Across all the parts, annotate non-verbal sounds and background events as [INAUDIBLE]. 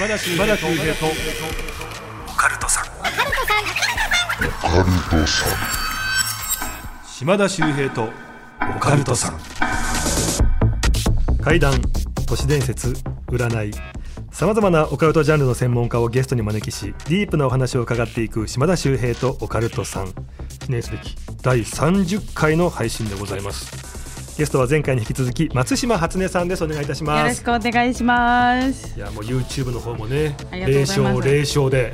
島田秀平と。オカルトさん。島田秀平と。オカルトさん。怪談都市伝説占い。さまざまなオカルトジャンルの専門家をゲストに招きしディープなお話を伺っていく島田秀平とオカルトさん。記念すべき第30回の配信でございますゲストは前回に引き続き松島初音さんです。お願いいたします。よろしくお願いします。いやもう YouTube の方もね霊障霊障で。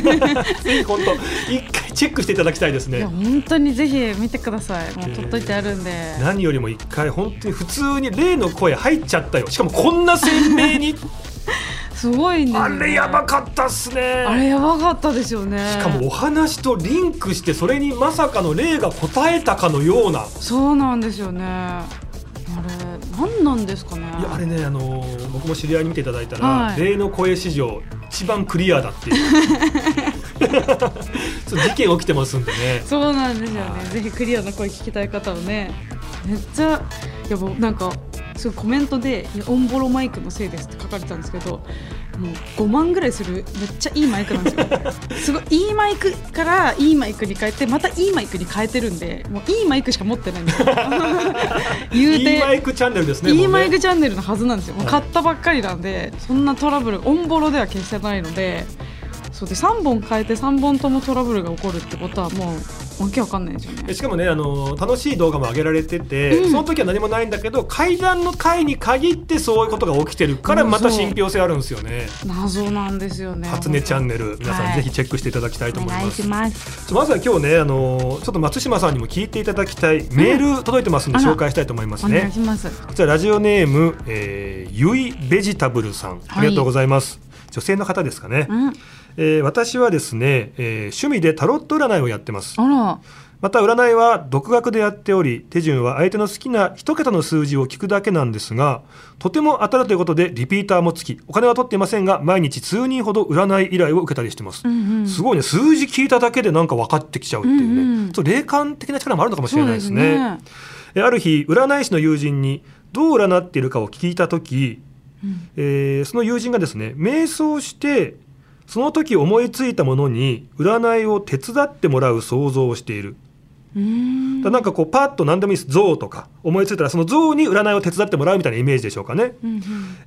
[LAUGHS] ぜひ本当一回チェックしていただきたいですね。本当にぜひ見てください。もう撮っといてあるんで、何よりも一回本当に普通に霊の声入っちゃったよ。しかもこんな鮮明にすごいんですよあねれやばかったっすね。あれやばかったですよね。しかもお話とリンクしてそれにまさかの霊が答えたかのような。そうなんですよね。あれ何なんですかね。いやあれねあのー僕も知り合いに見ていただいたら、はい。霊の声史上一番クリアだっていう。[LAUGHS] そう事件起きてますんでね。そうなんですよね。はい。ぜひクリアな声聞きたい方はね。めっちゃいやもうなんかすごいコメントでいや「オンボロマイクのせいです」って書かれてたんですけどもう5万ぐらいするめっちゃいいマイクなんですよ。[LAUGHS] すごいいいマイクからいいマイクに変えてまたいいマイクに変えてるんでもういいマイクしか持ってないんですよ。[LAUGHS] 言ういいてマイクチャンネルですねいいマイクチャンネルのはずなんですよ、はい買ったばっかりなんでそんなトラブルオンボロでは決してないのでそうで3本変えて3本ともトラブルが起こるってことはもうわけわかんないですよね。しかもねあの楽しい動画も上げられてて、うん。その時は何もないんだけど階段の回に限ってそういうことが起きてるからうんまた信憑性あるんですよね。謎なんですよね。初音チャンネル皆さんはいぜひチェックしていただきたいとお思います。願いします。まずは今日ねあのちょっと松島さんにも聞いていただきたいメール届いてますんで紹介したいと思いますお願いね。します。こちらラジオネーム、えー、ゆいベジタブルさん。ありがとうございます。女性の方ですかね、うんえー私はですね、えー趣味でタロット占いをやってます。また占いは独学でやっており手順は相手の好きな一桁の数字を聞くだけなんですがとても当たるということでリピーターもつきお金は取っていませんが毎日数人ほど占い依頼を受けたりしてます、うんうん。すごいね数字聞いただけでなんか分かってきちゃうっていうね、うんうん。そう霊感的な力もあるのかもしれないですね。ね。えある日占い師の友人にどう占っているかを聞いた時、うん。えーその友人がですね瞑想してその時思いついたものに占いを手伝ってもらう想像をしている。だなんかこうパッと何でもいいです。像とか思いついたらその像に占いを手伝ってもらうみたいなイメージでしょうかね。うんうん。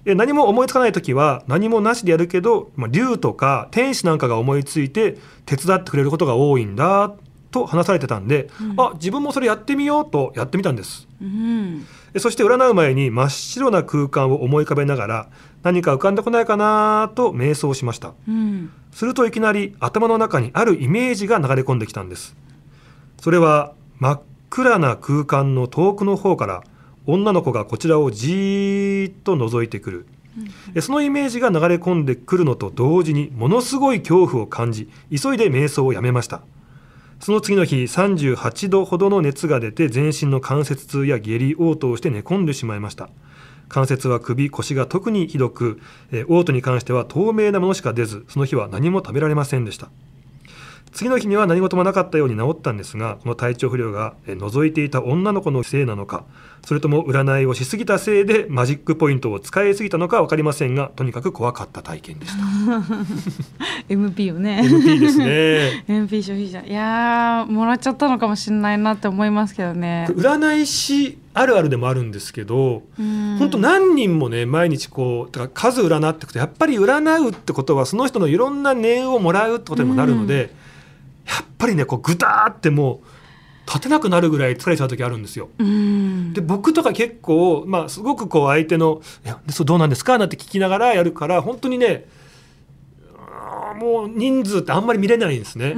え何も思いつかない時は何もなしでやるけど、まあ、竜とか天使なんかが思いついて手伝ってくれることが多いんだと話されてたんで、うん。あ自分もそれやってみようとやってみたんです。うん。えそして占う前に真っ白な空間を思い浮かべながら何か浮かんでこないかなと瞑想しました。うん。するといきなり頭の中にあるイメージが流れ込んできたんです。それは真っ暗な空間の遠くの方から女の子がこちらをじーっと覗いてくる。えそのイメージが流れ込んでくるのと同時にものすごい恐怖を感じ急いで瞑想をやめました。その次の日38度ほどの熱が出て全身の関節痛や下痢嘔吐をして寝込んでしまいました関節は首腰が特にひどく、えー嘔吐に関しては透明なものしか出ずその日は何も食べられませんでした。次の日には何事もなかったように治ったんですがこの体調不良がえー覗いていた女の子のせいなのかそれとも占いをしすぎたせいでマジックポイントを使いすぎたのか分かりませんがとにかく怖かった体験でした。[LAUGHS] MP をね。MP ですね。[LAUGHS] MP 消費者。いやーもらっちゃったのかもしれないなって思いますけどね。占い師あるあるでもあるんですけど本本当何人もね毎日こうだから数占っていくとやっぱり占うってことはその人のいろんな念をもらうってことにもなるので、やっぱりねこうグターってもう立てなくなるぐらい疲れちゃう時あるんですよ。うんで僕とか結構、まあ、すごくこう相手の「いやそうどうなんですか?」なんて聞きながらやるから本当にねもう人数ってあんまり見れないんですね。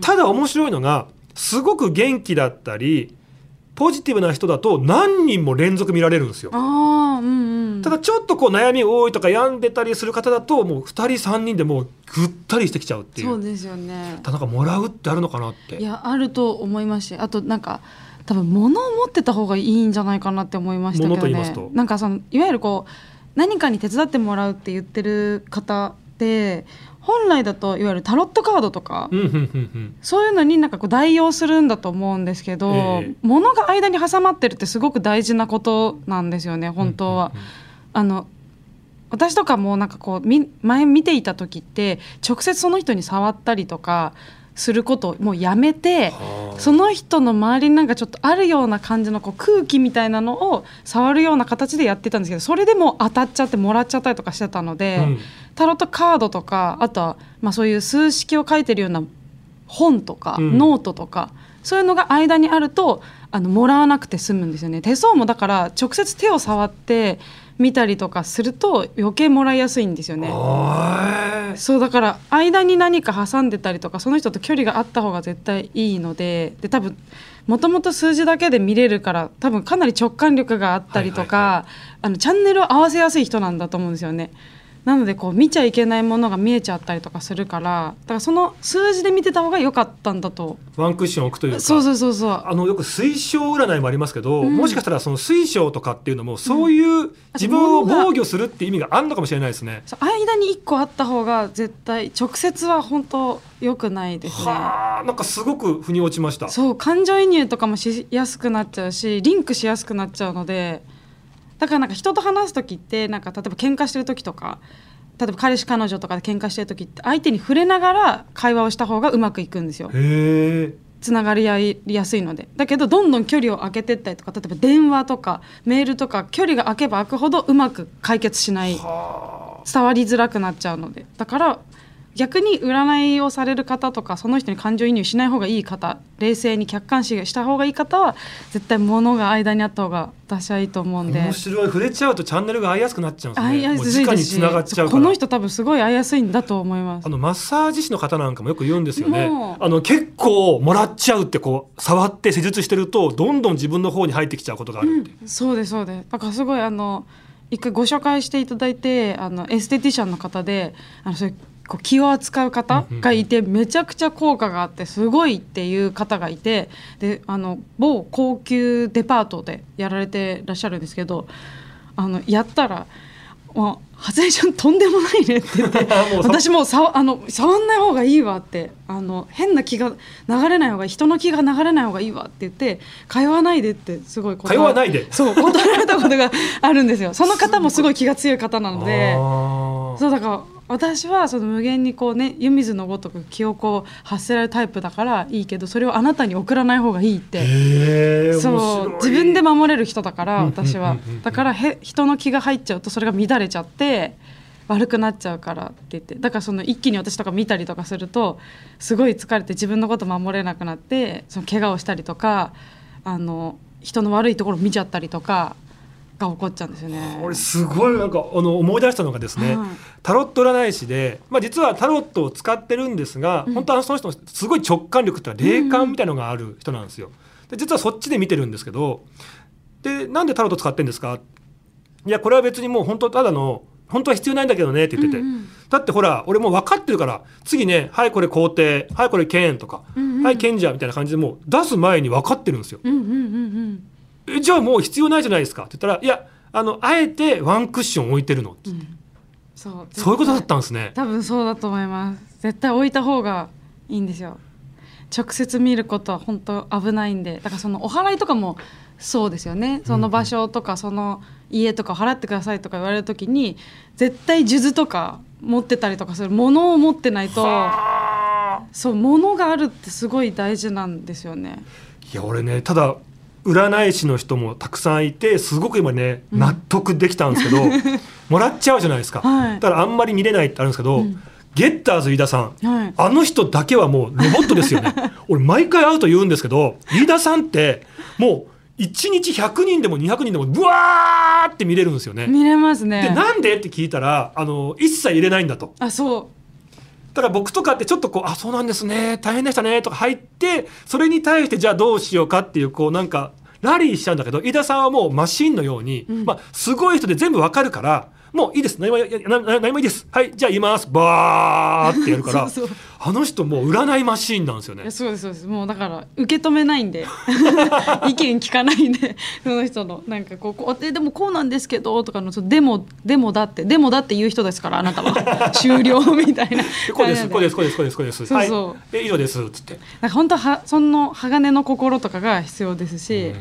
ただ面白いのがすごく元気だったりポジティブな人だと何人も連続見られるんですよ。ああうんうん。ただちょっとこう悩み多いとか病んでたりする方だともう2人3人でもうぐったりしてきちゃうっていう。そうですよね。だからなんかもらうってあるのかなって。いやあると思いますしあとなんか多分物を持ってた方がいいんじゃないかなって思いましたけどね。物と言いますと。なんかそのいわゆるこう何かに手伝ってもらうって言ってる方って本来だといわゆるタロットカードとか、そういうのになんかこう代用するんだと思うんですけど、ええ。物が間に挟まってるってすごく大事なことなんですよね本当は。あの私とかもなんかこうみ前見ていた時って直接その人に触ったりとかすることをもうやめてはあ。その人の周りになんかちょっとあるような感じのこう空気みたいなのを触るような形でやってたんですけどそれでもう当たっちゃってもらっちゃったりとかしてたので、うんタロットカードとかあとはまあそういう数式を書いてるような本とか、うんノートとかそういうのが間にあるとあのもらわなくて済むんですよね手相もだから直接手を触って見たりとかすると余計もらいやすいんですよね。そうだから間に何か挟んでたりとかその人と距離があった方が絶対いいのでで多分もともと数字だけで見れるから多分かなり直感力があったりとか、あのチャンネルを合わせやすい人なんだと思うんですよね。なのでこう見ちゃいけないものが見えちゃったりとかするからだからその数字で見てた方が良かったんだとワンクッション置くというかそうそうそうそうあのよく水晶占いもありますけど、うんもしかしたらその水晶とかっていうのもそういう自分を防御するって意味があるのかもしれないですね。そう間に1個あった方が絶対直接は本当良くないですね。はあなんかすごく腑に落ちました。そう感情移入とかもしやすくなっちゃうしリンクしやすくなっちゃうのでだからなんか人と話す時ってなんか例えば喧嘩してる時とか例えば彼氏彼女とかで喧嘩してる時って相手に触れながら会話をした方がうまくいくんですよ。つながり合いやすいので。だけどどんどん距離を空けてったりとか例えば電話とかメールとか距離が空けば空くほどうまく解決しないは伝わりづらくなっちゃうので。だから逆に占いをされる方とかその人に感情移入しない方がいい方冷静に客観視した方がいい方は絶対物が間にあった方が私はいいと思うあ。んで面白い触れちゃうとチャンネルが合いやすくなっちゃうんですね。合いやすいですに繋がっちゃうから。この人多分すごい合いやすいんだと思いますあのマッサージ師の方なんかもよく言うんですよねあの結構もらっちゃうってこう触って施術してるとどんどん自分の方に入ってきちゃうことがあるって。そうですそうですだからすごいあの一回ご紹介していただいてあのエステティシャンの方であのそういうこう気を扱う方がいてめちゃくちゃ効果があってすごいっていう方がいてであの某高級デパートでやられてらっしゃるんですけどあのやったら「もう初音ちゃんとんでもないね」って言って [LAUGHS] 私もうさあの触んない方がいいわってあの変な気が流れない方が人の気が流れない方がいいわって言って通わないでってすごい断通わないで？そう断られたことがあるんですよ。その方もすごい気が強い方なので。[LAUGHS] そうだから私はその無限にこうね湯水のごとく気をこう発せられるタイプだからいいけどそれをあなたに送らない方がいいって。そう自分で守れる人だからうん。私は。だからへ人の気が入っちゃうとそれが乱れちゃって悪くなっちゃうからって言って。だからその一気に私とか見たりとかするとすごい疲れて自分のこと守れなくなってその怪我をしたりとかあの人の悪いところ見ちゃったりとかが起こっちゃうんですよね。俺すごいなんかあの思い出したのがですね、はい。タロット占い師で、まあ、実はタロットを使ってるんですが、うん。本当はその人のすごい直感力っていう霊感みたいのがある人なんですよ。で実はそっちで見てるんですけどでなんでタロット使ってんですか？いやこれは別にもう本当ただの本当は必要ないんだけどねって言ってて、うんうん。だってほら俺もう分かってるから次ねはいこれ皇帝はいこれ剣とか、うんうん。はい賢者みたいな感じでもう出す前に分かってるんですよ。うんうんうんえじゃあもう必要ないじゃないですかって言ったらいやあのあえてワンクッション置いてるの、うんうん。そう。そういうことだったんですね。多分そうだと思います。絶対置いた方がいいんですよ。直接見ることは本当危ないんで。だからそのお祓いとかもそうですよね。その場所とかその家とか払ってくださいとか言われる時に絶対数珠とか持ってたりとかするものを持ってないとそう物があるってすごい大事なんですよね。いや俺ねただ占い師の人もたくさんいてすごく今ねうん。納得できたんですけど、[LAUGHS] もらっちゃうじゃないですか、はい。だからあんまり見れないってあるんですけど、うん。ゲッターズ飯田さんはい。あの人だけはもうロボットですよね。[LAUGHS] 俺毎回会うと言うんですけど飯田さんってもう1日100人でも200人でもブワーって見れるんですよね。見れますでねなんで？って聞いたらあの一切入れないんだと。あそだから僕とかってちょっとこう「あそうなんですね大変でしたね」とか入ってそれに対してじゃあどうしようかっていうこうなんかラリーしちゃうんだけど飯田さんはもうマシンのように、うん。まあ、すごい人で全部わかるからもういいです。何もややなな何もいいです。はいじゃあ言います。バーってやるから [LAUGHS] そうそうあの人もう占いマシンなんですよね。そうですそうです。もうだから受け止めないんで。[LAUGHS] 意見聞かないんでその人のなんかこうこうえでもこうなんですけどとかのでもでもだってでもだって言う人ですからあなたは。[LAUGHS] 終了みたいな。でこうですこうで。すこうですこうですこうです。そうそう。はいえ以上ですっつって。なんか本当はその鋼の心とかが必要ですし、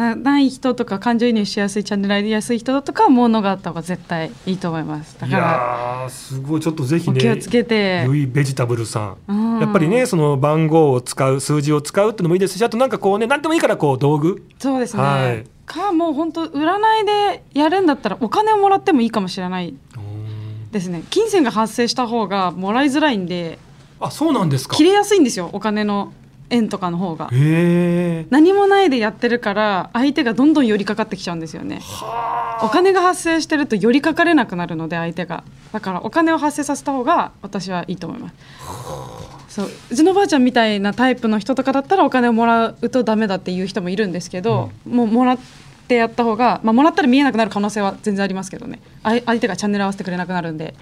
なない人とか感情移入しやすいチャンネル入りやすい人とかは物があった方が絶対いいと思います。だいからすごいちょっとぜひねお気をつけて、ゆいベジタブルさんうんやっぱりねその番号を使う数字を使うっていうのもいいですしあとなんかこうね何でもいいからこう道具。そうですね、はい。かもう本当占いでやるんだったらお金をもらってもいいかもしれないうんですね。金銭が発生した方がもらいづらいんであそうなんですか。切れやすいんですよお金の円とかの方が。何もないでやってるから相手がどんどん寄りかかってきちゃうんですよね。はお金が発生してると寄りかかれなくなるので相手が。だからお金を発生させた方が私はいいと思います。そう。うちのばあちゃんみたいなタイプの人とかだったらお金をもらうとダメだっていう人もいるんですけど、もうもらってやった方が、まあ、もらったら見えなくなる可能性は全然ありますけどね。相手がチャンネル合わせてくれなくなるんで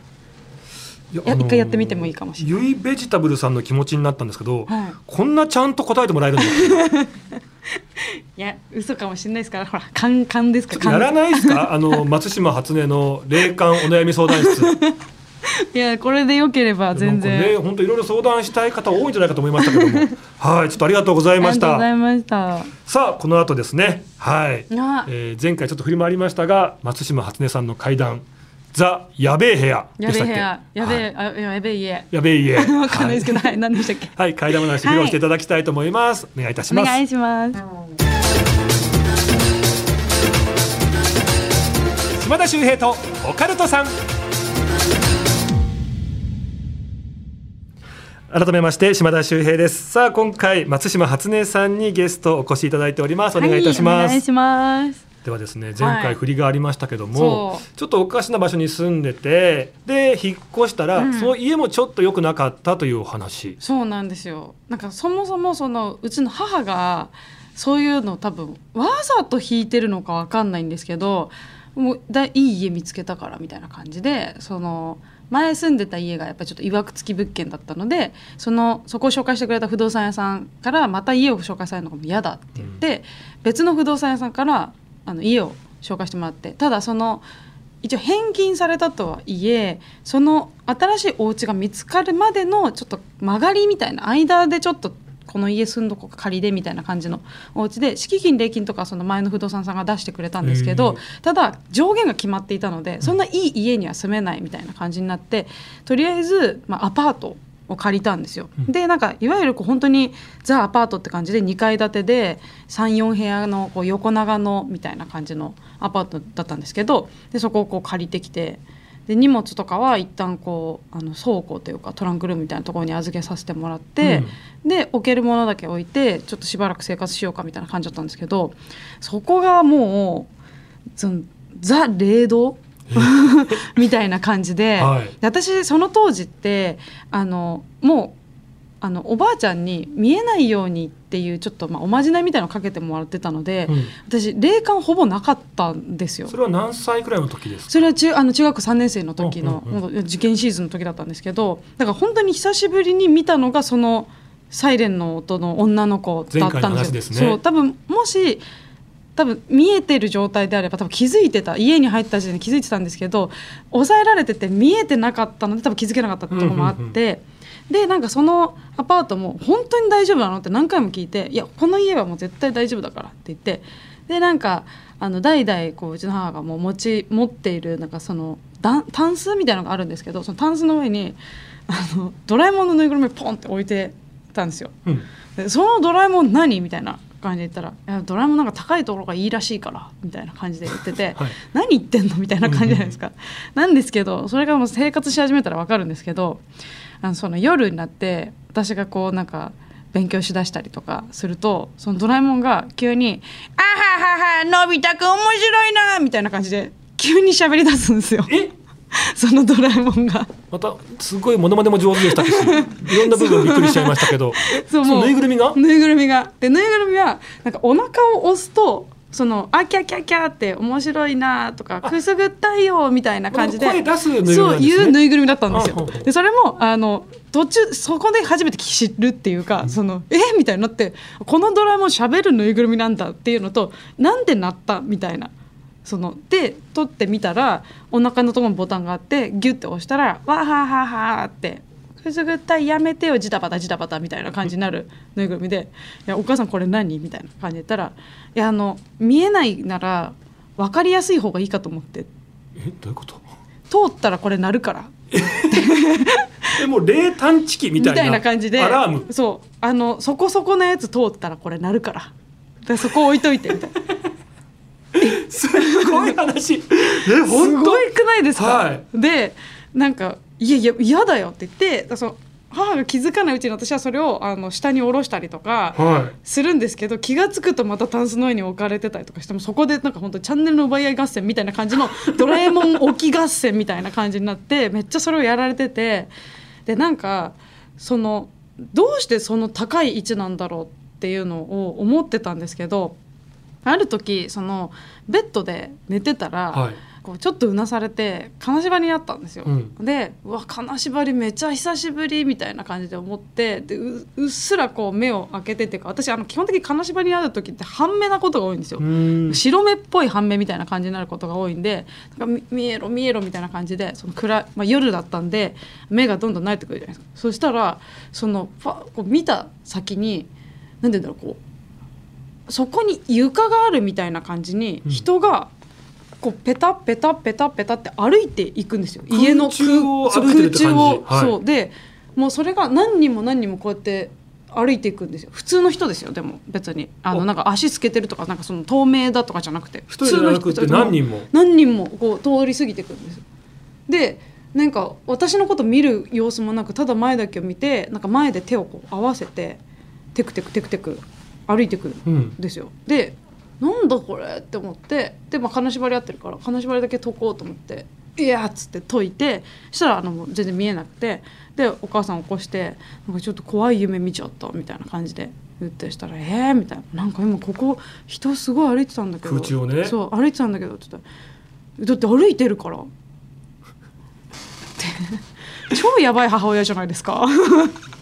一回やってみてもいいかもしれない。ゆいベジタブルさんの気持ちになったんですけど、はい。こんなちゃんと答えてもらえるんだ [LAUGHS] いや嘘かもしれないですからほら勘勘ですかやらないですか？[LAUGHS] あの松島初音の霊感お悩み相談室。[LAUGHS] いやこれでよければ全然、ね本当いろいろ相談したい方多いんじゃないかと思いましたけども。はいちょっとありがとうございましありがとうございたました。さあこの後ですね。はい、あ。えー前回ちょっと振り回りましたが松島初音さんの怪談ザやべえ部屋やべえ部屋。やべえ、はい。あやべえ家。やべえ家。[LAUGHS] わかんないですけど、はい、何でしたっけ？はい、怪談話披露していただきたいと思います、お願い。いたしますお願いします。島田秀平とオカルトさん。改めまして島田秀平です。さあ今回松島初音さんにゲストお越しいただいております。お願いいたします、はい、お願いしますではですね前回振りがありましたけども、そう。ちょっとおかしな場所に住んでてで引っ越したら、うん。その家もちょっと良くなかったというお話。そうなんですよ。なんかそもそもそのうちの母がそういうの多分わざと引いてるのかわかんないんですけどもうだいい家見つけたからみたいな感じでその前住んでた家がやっぱりちょっといわくつき物件だったのでそのそこを紹介してくれた不動産屋さんからまた家を紹介されるのが嫌だって言って、別の不動産屋さんからあの家を紹介してもらってただその一応返金されたとはいえその新しいお家が見つかるまでのちょっと曲がりみたいな間でちょっとこの家住んどこか仮でみたいな感じのお家で敷金礼金とかその前の不動産さんが出してくれたんですけどただ上限が決まっていたのでそんないい家には住めないみたいな感じになってとりあえず、まあ、アパートを借りたんですよ。うんでなんかいわゆるこう本当にザ・アパートって感じで2階建てで34部屋のこう横長のみたいな感じのアパートだったんですけどでそこをこう借りてきてで荷物とかは一旦こうあの倉庫というかトランクルームみたいなところに預けさせてもらって、で置けるものだけ置いてちょっとしばらく生活しようかみたいな感じだったんですけどそこがもうそのザ・霊道みたいな感じで、はい。で私その当時ってあのもうあのおばあちゃんに見えないようにっていうちょっと、まあ、おまじないみたいなのかけてもらってたので、うん。私霊感ほぼなかったんですよ。そ。れは何歳くらいの時ですか？それは中あの中学3年生の時の、うんうん受験シーズンの時だったんですけどだから本当に久しぶりに見たのがそのサイレンの音の女の子だったんですよ。すね。そう多分もし多分見えてる状態であれば多分気づいてた家に入った時点で気づいてたんですけど抑えられてて見えてなかったので多分気づけなかったところもあって。でなんかそのアパートも本当に大丈夫なの？って何回も聞いて「いやこの家はもう絶対大丈夫だから」って言ってでなんかあの代々こううちの母がもう持ち持っているなんかそのだタンスみたいなのがあるんですけどそのタンスの上にあのドラえもんのぬいぐるみポンって置いてたんですよ。うんでそのドラえもん何？みたいな感じで言ったら「いやドラえもんなんか高いところがいいらしいから」みたいな感じで言ってて [LAUGHS] はい「何言ってんの?」みたいな感じじゃないですか。なんですけどそれがもう生活し始めたら分かるんですけどあのその夜になって私がこうなんか勉強しだしたりとかするとそのドラえもんが急に「あはははのび太くん面白いな」みたいな感じで急に喋り出すんですよえ？[LAUGHS] そのドラえもんが。またすごいモノマネも上手でしたし [LAUGHS] いろんな部分びっくりしちゃいましたけどそう。もうぬいぐるみが？ぬいぐるみが。でぬいぐるみはなんかお腹を押すとそのあキャキャキャって面白いなとかくすぐったいよみたいな感じで声出すぬいぐるみそういうぬいぐるみだったんですよ。でそれもあの途中そこで初めて知るっていうか、そのえ？みたいになってこのドラえもん喋るぬいぐるみなんだっていうのとなんでなった？みたいなそので取ってみたらお腹のところにボタンがあってギュッて押したらわはははってくくすぐったいやめてよジタバタジタバタみたいな感じになるぬいぐるみで「いやお母さんこれ何?」みたいな感じで言ったら「いやあの見えないなら分かりやすい方がいいかと思って。えどういうこと？通ったらこれ鳴るから」えもう冷探知機みみたいたいなな感じでアラーム。そうあのそこそこのやつ通ったらこれ鳴るから。でそこ置いといてみたいな [LAUGHS] すごい話。えす本当？ごいくないですか、はい。でなんか「いやいや嫌だよ」って言ってその母が気づかないうちに私はそれをあの下に下ろしたりとかはするんですけど気が付くとまたタンスの上に置かれてたりとかしてもそこでなんか本当チャンネルの奪い合い合戦みたいな感じの [LAUGHS] ドラえもん置き合戦みたいな感じになってめっちゃそれをやられててでなんかそのどうしてその高い位置なんだろうっていうのを思ってたんですけどある時そのベッドで寝てたら、はい。こうちょっとうなされて金縛りにあったんですよ。うん。でうわ金縛りめっちゃ久しぶりみたいな感じで思ってでううっすらこう目を開けてっていうか私あの基本的に金縛りにある時って半目なことが多いんですよ。白目っぽい半目みたいな感じになることが多いんでなんかみ見えろ見えろみたいな感じでその暗い、まあ、夜だったんで目がどんどん慣れてくるじゃないですか。そしたらそのパこう見た先に何て言うんだろうこうそこに床があるみたいな感じにうん。人がこうペタペタペタペタって歩いていくんですよ。家の空空中を、はい。そう。でもうそれが何人も何人もこうやって歩いていくんですよ。普通の人ですよでも別に。あのおなんか足つけてるとかなんかその透明だとかじゃなくて一人じゃなくて何人も。何人もこう通り過ぎていくんですよ。でなんか私のこと見る様子もなくただ前だけを見てなんか前で手をこう合わせてテクテクテクテク歩いてくるうん。んですよ。でなんだこれって思ってで、まあ、金縛り合ってるから金縛りだけ解こうと思って「いや」っつって解いてそしたらあの全然見えなくてでお母さん起こして「なんかちょっと怖い夢見ちゃった」みたいな感じで言ってしたら「えー?」みたいな「なんか今ここ人すごい歩いてたんだけど空中をね。そう歩いてたんだけど」って言ったら「だって歩いてるから」[LAUGHS] って。[LAUGHS] 超やばい母親じゃないですか。[LAUGHS]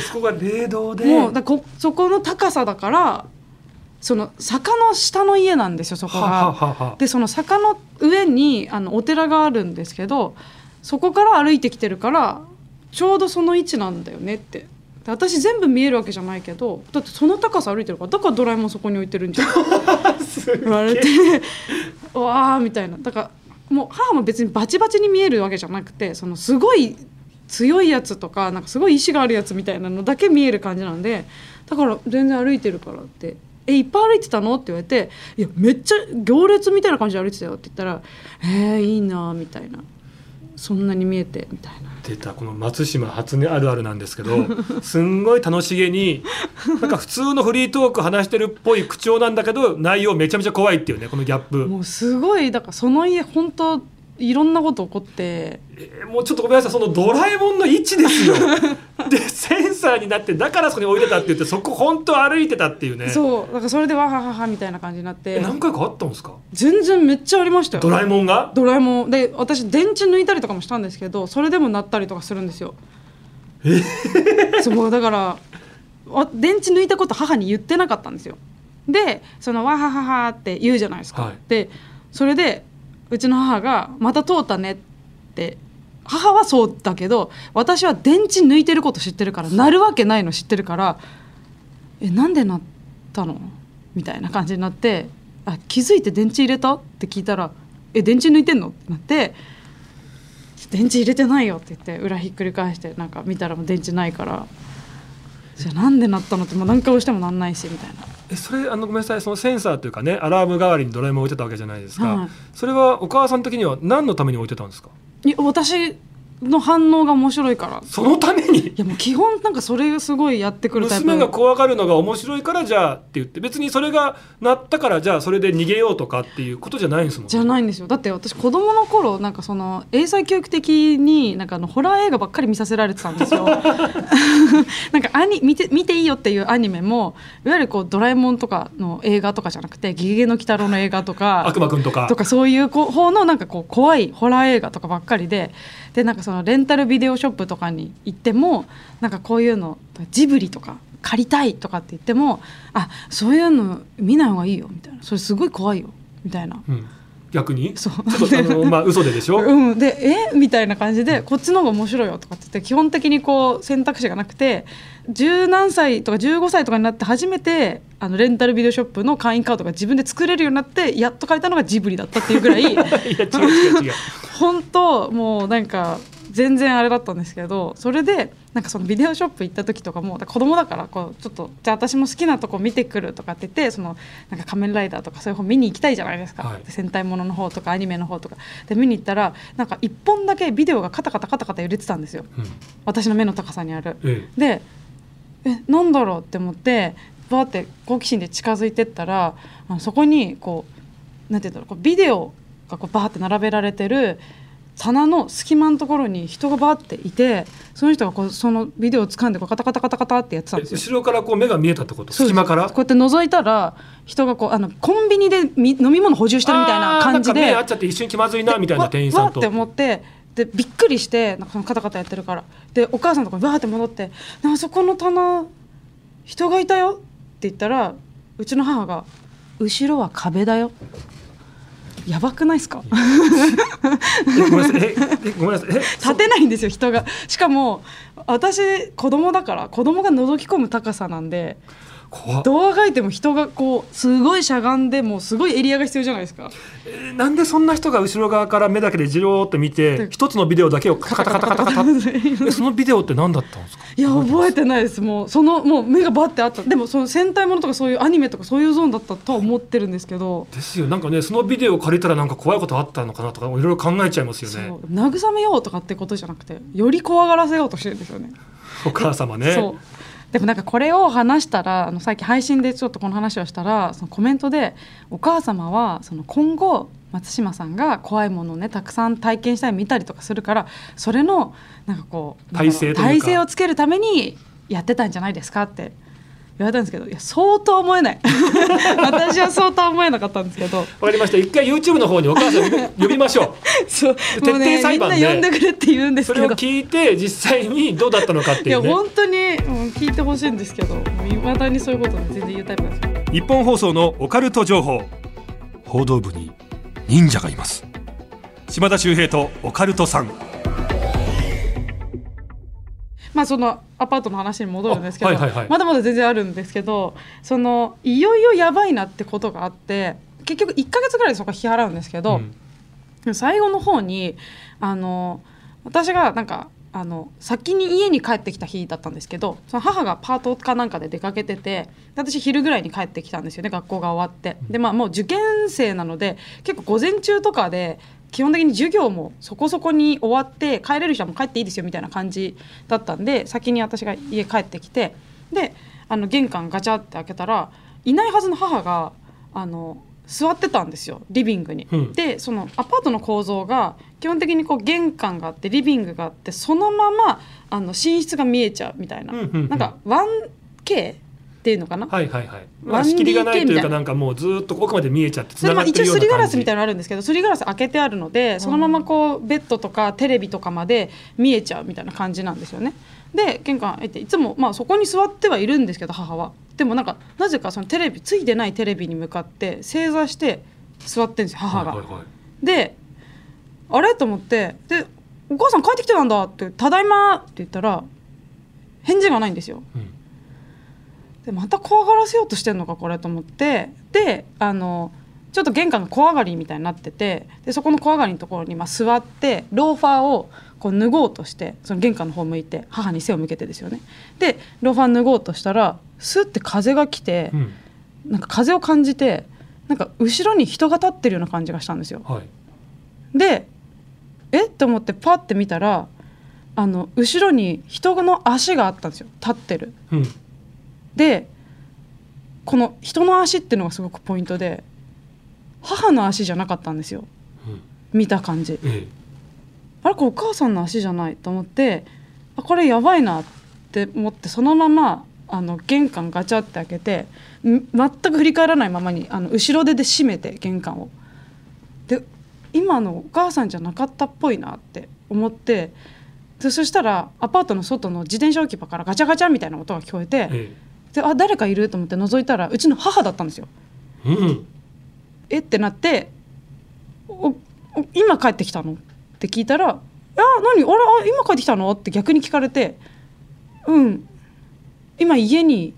そこが霊道で。もうだこそこの高さだからその坂の下の家なんですよそこが。はははは。でその坂の上にあのお寺があるんですけどそこから歩いてきてるからちょうどその位置なんだよねって。で私全部見えるわけじゃないけどだってその高さ歩いてるからだからドラえもんそこに置いてるんじゃん。[LAUGHS] 言われてうわーみたいな。だからもう母も別にバチバチに見えるわけじゃなくてそのすごい強いやつとかなんかすごい意志があるやつみたいなのだけ見える感じなんでだから全然歩いてるからって「えいっぱい歩いてたの?」って言われて「いやめっちゃ行列みたいな感じで歩いてたよ」って言ったら「えー、いいな」みたいな「そんなに見えて」みたいな。出たこの松島初音あるあるなんですけど [LAUGHS] すんごい楽しげになんか普通のフリートーク話してるっぽい口調なんだけど内容めちゃめちゃ怖いっていうねこのギャップ、もうすごいだからその家本当いろんなこと起こって。えーもうちょっとごめんなさいそのドラえもんの位置ですよ。[LAUGHS] でセンサーになってだからそこに置いてたって言ってそこ本当歩いてたっていうねそう。だからそれでわはははみたいな感じになって。え何回かあったんですか？全然めっちゃありましたよ。ドラえもんが？ドラえもん。で私電池抜いたりとかもしたんですけどそれでも鳴ったりとかするんですよ。[LAUGHS] そうだからわ電池抜いたこと母に言ってなかったんですよ。でそのわはははって言うじゃないですか、はい。でそれでうちの母が「また通ったね」って母はそうだけど私は電池抜いてること知ってるから鳴るわけないの知ってるから「えなんで鳴ったの?」みたいな感じになって「あ気づいて電池入れた?」って聞いたら「え電池抜いてんの?」ってなって「電池入れてないよ」って言って裏ひっくり返してなんか見たらもう電池ないから「じゃあなんで鳴ったの?」ってもう何回押してもなんないしみたいな。えそれあのごめんなさい。そのセンサーというかねアラーム代わりにドラえもん置いてたわけじゃないですか、はい。それはお母さん的には何のために置いてたんですか？私の反応が面白いから。そのために？いやもう基本なんかそれすごいやってくるタイプ。娘が怖がるのが面白いからじゃあって言って別にそれが鳴ったからじゃあそれで逃げようとかっていうことじゃないんですもんね。じゃないんですよ。だって私子供の頃なんかその英才教育的になんかあのホラー映画ばっかり見させられてたんですよ。[LAUGHS] なんかアニ見て見ていいよっていうアニメもいわゆるこうドラえもんとかの映画とかじゃなくて「ゲゲゲの鬼太郎」の映画とか悪魔くんとか。とかそういうこ方のなんかこう怖いホラー映画とかばっかりででなんかそのレンタルビデオショップとかに行ってもなんかこういうのジブリとか借りたいとかって言ってもあそういうの見ない方がいいよみたいな。それすごい怖いよみたいな。うん。逆に？そう。ちょっとあのまあ嘘ででしょ、[LAUGHS] うん、で「え？みたいな感じで「こっちの方が面白いよ」とかって言って基本的にこう選択肢がなくて十何歳とか15歳とかになって初めてあのレンタルビデオショップの会員カードが自分で作れるようになってやっと借りたのがジブリだったっていうぐらい [LAUGHS] いや違う違う違う本当もうなんか全然あれだったんですけどそれでなんかそのビデオショップ行った時とかも子供だからこうちょっとじゃあ私も好きなとこ見てくるとかって言ってそのなんか仮面ライダーとかそういう本見に行きたいじゃないですか、はい。で戦隊ものの方とかアニメの方とか。で見に行ったらなんか一本だけビデオがカタカタカタカタ揺れてたんですよ。うん。私の目の高さにある。えでえなんだろうって思ってバーって好奇心で近づいてったらそこにこうなんていうんだろうこうビデオがこうバーって並べられてる棚の隙間のところに人がバーっていてその人がこうそのビデオを掴んでこうカタカタカタカタってやってたんえですよ。後ろからこう目が見えたってこと？隙間から？こうやって覗いたら人がこうあのコンビニでみ飲み物補充してるみたいな感じであーなんか目合っちゃって一瞬気まずいなみたいな店員さんと。って思ってでびっくりしてなんかそのカタカタやってるから。でお母さんとかにわーって戻って「あそこの棚人がいたよ」って言ったらうちの母が「後ろは壁だよ」やばくないですか？えごめんなさい。ええごめんなさい。え立てないんですよ人が。しかも私子供だから子供が覗き込む高さなんで怖っ。どうあがいても人がこうすごいしゃがんでもうすごいエリアが必要じゃないですか。えなんでそんな人が後ろ側から目だけでじろーっと見てで一つのビデオだけをカタカタカタカタカタ。えそのビデオって何だったんですか？いや覚えてないです。もうそのもう目がバッてあった。でもその戦隊ものとかそういうアニメとかそういうゾーンだったとは思ってるんですけど、ですよ。なんかねそのビデオ借りたらなんか怖いことあったのかなとかいろいろ考えちゃいますよね。慰めようとかってことじゃなくてより怖がらせようとしてるんですよね。お母様ね。そうでもなんかこれを話したらあのさっき配信でちょっとこの話をしたらそのコメントでお母様はその今後松島さんが怖いものをねたくさん体験したり見たりとかするからそれのなんかこう体制をつけるためにやってたんじゃないですかって言われたんですけどいや相当思えない。[LAUGHS] 私は相当思えなかったんですけど。わかりました。一回 YouTube の方にお母さん呼び [LAUGHS] 呼びましょそう。徹もうね底裁判で。みんな呼んでくれって言うんでうそれをすけど聞いて実際にどうだったのかっていやいうね本当に、うん、聞いてほしいんですけどいまだにそういうことね全然言うタイプなんですよ。日本放送のオカルト情報。報道部に忍者がいます。島田秀平とオカルトさんまあそのアパートの話に戻るんですけど、あはいはいはい。まだまだ全然あるんですけどそのいよいよやばいなってことがあって結局1ヶ月ぐらいでそこ引き払うんですけど、うん。最後の方にあの私がなんかあの先に家に帰ってきた日だったんですけどその母がパートかなんかで出かけててで私昼ぐらいに帰ってきたんですよね学校が終わって。でまあもう受験生なので結構午前中とかで基本的に授業もそこそこに終わって帰れる人はもう帰っていいですよみたいな感じだったんで先に私が家帰ってきてであの玄関ガチャって開けたらいないはずの母があの座ってたんですよリビングに。うん。でそのアパートの構造が基本的にこう玄関があってリビングがあってそのままあの寝室が見えちゃうみたいな、うんうんうん。なんか 1K っていうのかな、はいはいはい、まあ、1DK 仕切りがないというかなんかもうずっと奥まで見えちゃってつそれまあながってるよう一応すりガラスみたいなのあるんですけどすりガラス開けてあるのでそのままこうベッドとかテレビとかまで見えちゃうみたいな感じなんですよね。で玄関開いていつもまあそこに座ってはいるんですけど母は。でもなんかなぜかそのテレビついてないテレビに向かって正座して座ってるんですよ母が。はいはいはいであれ？と思ってで「お母さん帰ってきてたんだ」って「ただいま」って言ったら返事がないんですよ。うんでまた怖がらせようとしてんのかこれと思って。であのちょっと玄関が小上がりみたいになってて。でそこの小上がりのところにまあ座ってローファーをこう脱ごうとしてその玄関の方向いて母に背を向けてですよね。でローファー脱ごうとしたらスッて風が来てうん。なんか風を感じてなんか後ろに人が立ってるような感じがしたんですよ。はい。でえっと思ってパッて見たらあの後ろに人の足があったんですよ。立ってる。うんでこの人の足っていうのがすごくポイントで母の足じゃなかったんですよ。うん。見た感じ。えあれこれお母さんの足じゃないと思ってあこれやばいなって思ってそのままあの玄関ガチャって開けてん全く振り返らないままにあの後ろ手で閉めて玄関を。で今のお母さんじゃなかったっぽいなって思ってでそしたらアパートの外の自転車置き場からガチャガチャみたいな音が聞こえて、えであ誰かいると思って覗いたらうちの母だったんですよ。えうんえってなって今帰ってきたの?」って聞いたら「あ何？あれあ今帰ってきたの?」って逆に聞かれて「うん今家に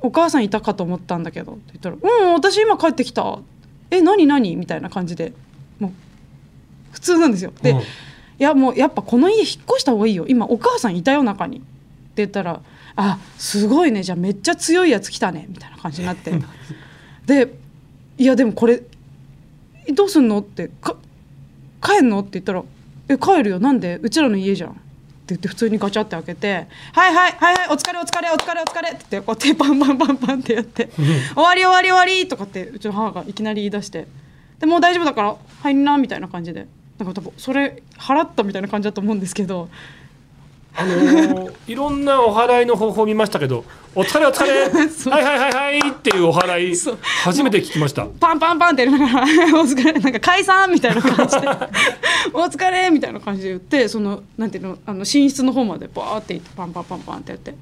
お母さんいたかと思ったんだけど」って言ったら「うん私今帰ってきた」「え何？何?」みたいな感じでもう普通なんですよ。で、うんいやもうやっぱこの家引っ越した方がいいよ今お母さんいたよ中にって言ったら「あすごいね。じゃあめっちゃ強いやつ来たね」みたいな感じになって。で「いやでもこれどうすんの?」ってか「帰んの?」って言ったら「え帰るよ。なんで？うちらの家じゃん」って言って普通にガチャって開けて「はいはいはいはいお疲れお疲れお疲れお疲れ」って言ってこうやってパンパンパンパンってやって「終わり終わり終わり」とかってうちの母がいきなり言い出して「でもう大丈夫だから入んな」みたいな感じで。なんか多分それ払ったみたいな感じだと思うんですけど。あのーいろんなお祓いの方法を見ましたけど「お疲れお疲れ。[LAUGHS] はいはいはいはい」っていうお祓い初めて聞きました。パンパンパンってやりながら「[LAUGHS] お疲れ」なんか解散みたいな感じで「[LAUGHS] お疲れ」みたいな感じで言ってそのなんていうのあの寝室の方までバーって行ってパンパンパンパンってやって。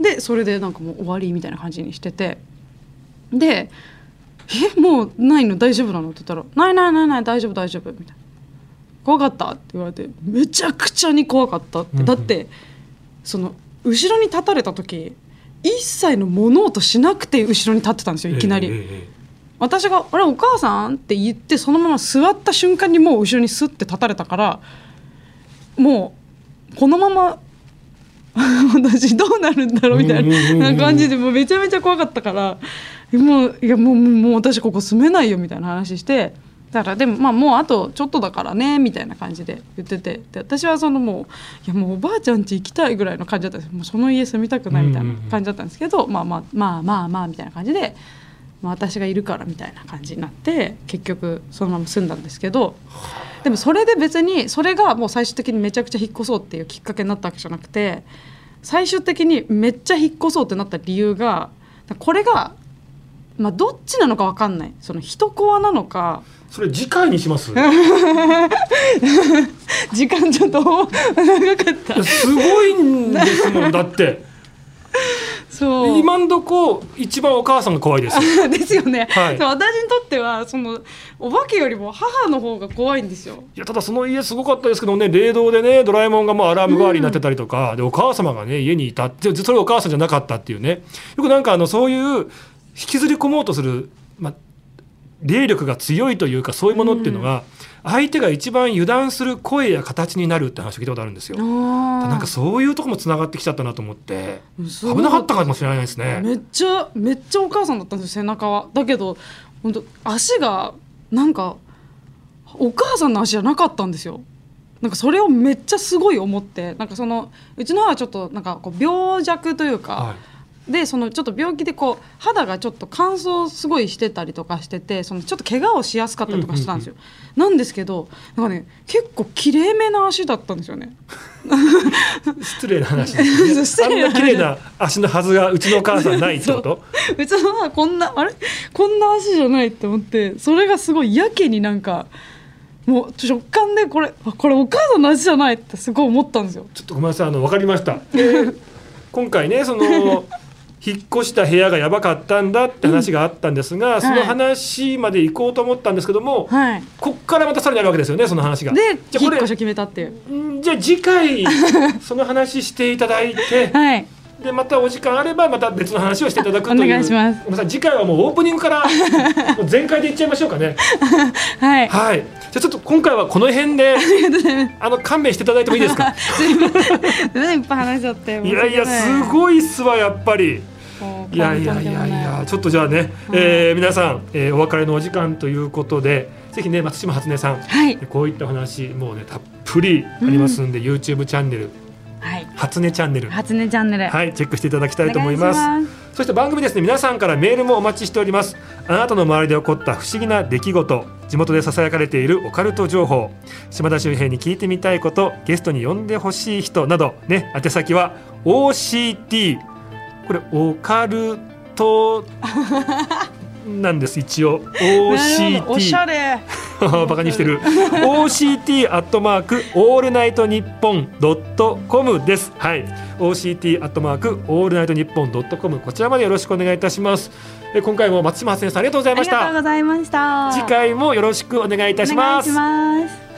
でそれでなんかもう終わりみたいな感じにしてて。で「えもうないの？大丈夫なの?」って言ったら「ないないないない大丈夫大丈夫」みたいな「怖かった?」って言われてめちゃくちゃに怖かったってだってその後ろに立たれた時一切の物音しなくて後ろに立ってたんですよいきなり。ええええ私が「あれお母さん?」って言ってそのまま座った瞬間にもう後ろにスッて立たれたからもうこのまま [LAUGHS] 私どうなるんだろうみたいうんうんうんうんな感じでもうめちゃめちゃ怖かったからもういやもうもう私ここ住めないよみたいな話してだからでもまあもうあとちょっとだからねみたいな感じで言ってて。で私はそのもういやもうおばあちゃん家行きたいぐらいの感じだったんです。もうその家住みたくないみたいな感じだったんですけど、まあまあまあまあまあみたいな感じで。まあ、私がいるからみたいな感じになって結局そのまま住んだんですけど。でもそれで別にそれがもう最終的にめちゃくちゃ引っ越そうっていうきっかけになったわけじゃなくて最終的にめっちゃ引っ越そうってなった理由がこれが、まあ、どっちなのか分かんない。その人コアなのかそれ次回にします？[LAUGHS] 時間ちょっと長かった。すごいんですもんだって。[LAUGHS] そう。今んとこ一番お母さんが怖いです。[LAUGHS] ですよね、はい。私にとってはそのお化けよりも母の方が怖いんですよ。いやただその家すごかったですけどね霊道でねドラえもんがもうアラーム代わりになってたりとか、でお母様がね家にいたってそれお母さんじゃなかったっていうね。よくなんかあのそういう引きずり込もうとする、まあ、霊力が強いというかそういうものっていうのが、相手が一番油断する声や形になるって話を聞いたことあるんですよ。ななんかそういうとこもつながってきちゃったなと思って危なかったかもしれないですね。めっちゃめっちゃお母さんだったんですよ背中は。だけど本当足がなんかお母さんの足じゃなかったんですよ。なんかそれをめっちゃすごい思ってなんかそのうちの母はちょっとなんかこう病弱というか、はいでそのちょっと病気でこう肌がちょっと乾燥すごいしてたりとかしててそのちょっと怪我をしやすかったりとかしてたんですよ、なんですけどなんかね結構きれいめな足だったんですよね失礼な話ですね。[LAUGHS] あんな綺麗な足のはずがうちのお母さんないってこと？うちの母こんなあれ？こんな足じゃないって思ってそれがすごいやけになんかもう直感でこれあこれお母さんの足じゃないってすごい思ったんですよ。ちょっとごめんなさいあの分かりました。[LAUGHS] で今回ねその引っ越した部屋がやばかったんだって話があったんですが、その話まで行こうと思ったんですけども、はい、こっからまたさらにあるわけですよねその話が。でじゃあこれ引っ越しを決めたっていう。んじゃあ次回 [LAUGHS] その話していただいてはい、でまたお時間あればまた別の話をしていただくという。お願いします。次回はもうオープニングから全開でいっちゃいましょうかね。[LAUGHS] はい、はい。じゃあちょっと今回はこの辺で [LAUGHS] あの勘弁していただいてもいいですか？すいっぱい話しちゃって。い。やいやすい。ごいっすわやっぱりいやいやいやいやちょっとじゃあね、えー皆さん、えーお別れのお時間ということでぜひね松島初音さんはい。こういったお話もうねたっぷりありますんで、YouTube チャンネルはい。初音チャンネル初音チャンネル。はいチェックしていただきたいと思います。お願いしそして番組ですね皆さんからメールもお待ちしております。あなたの周りで起こった不思議な出来事地元でささやかれているオカルト情報島田秀平に聞いてみたいことゲストに呼んでほしい人などね宛先は OCT これオカルトなんです一応。なるほどおしゃ OCT れ。[LAUGHS] バカにしてる。OCT アットマークオールナイトニッポンドットコムです。はい。OCT アットマークオールナイトニッポンドットコム。こちらまでよろしくお願いいたします。え今回も松島初音さんありがとうございました。ありがとうございました。次回もよろしくお願いいたします。お願いします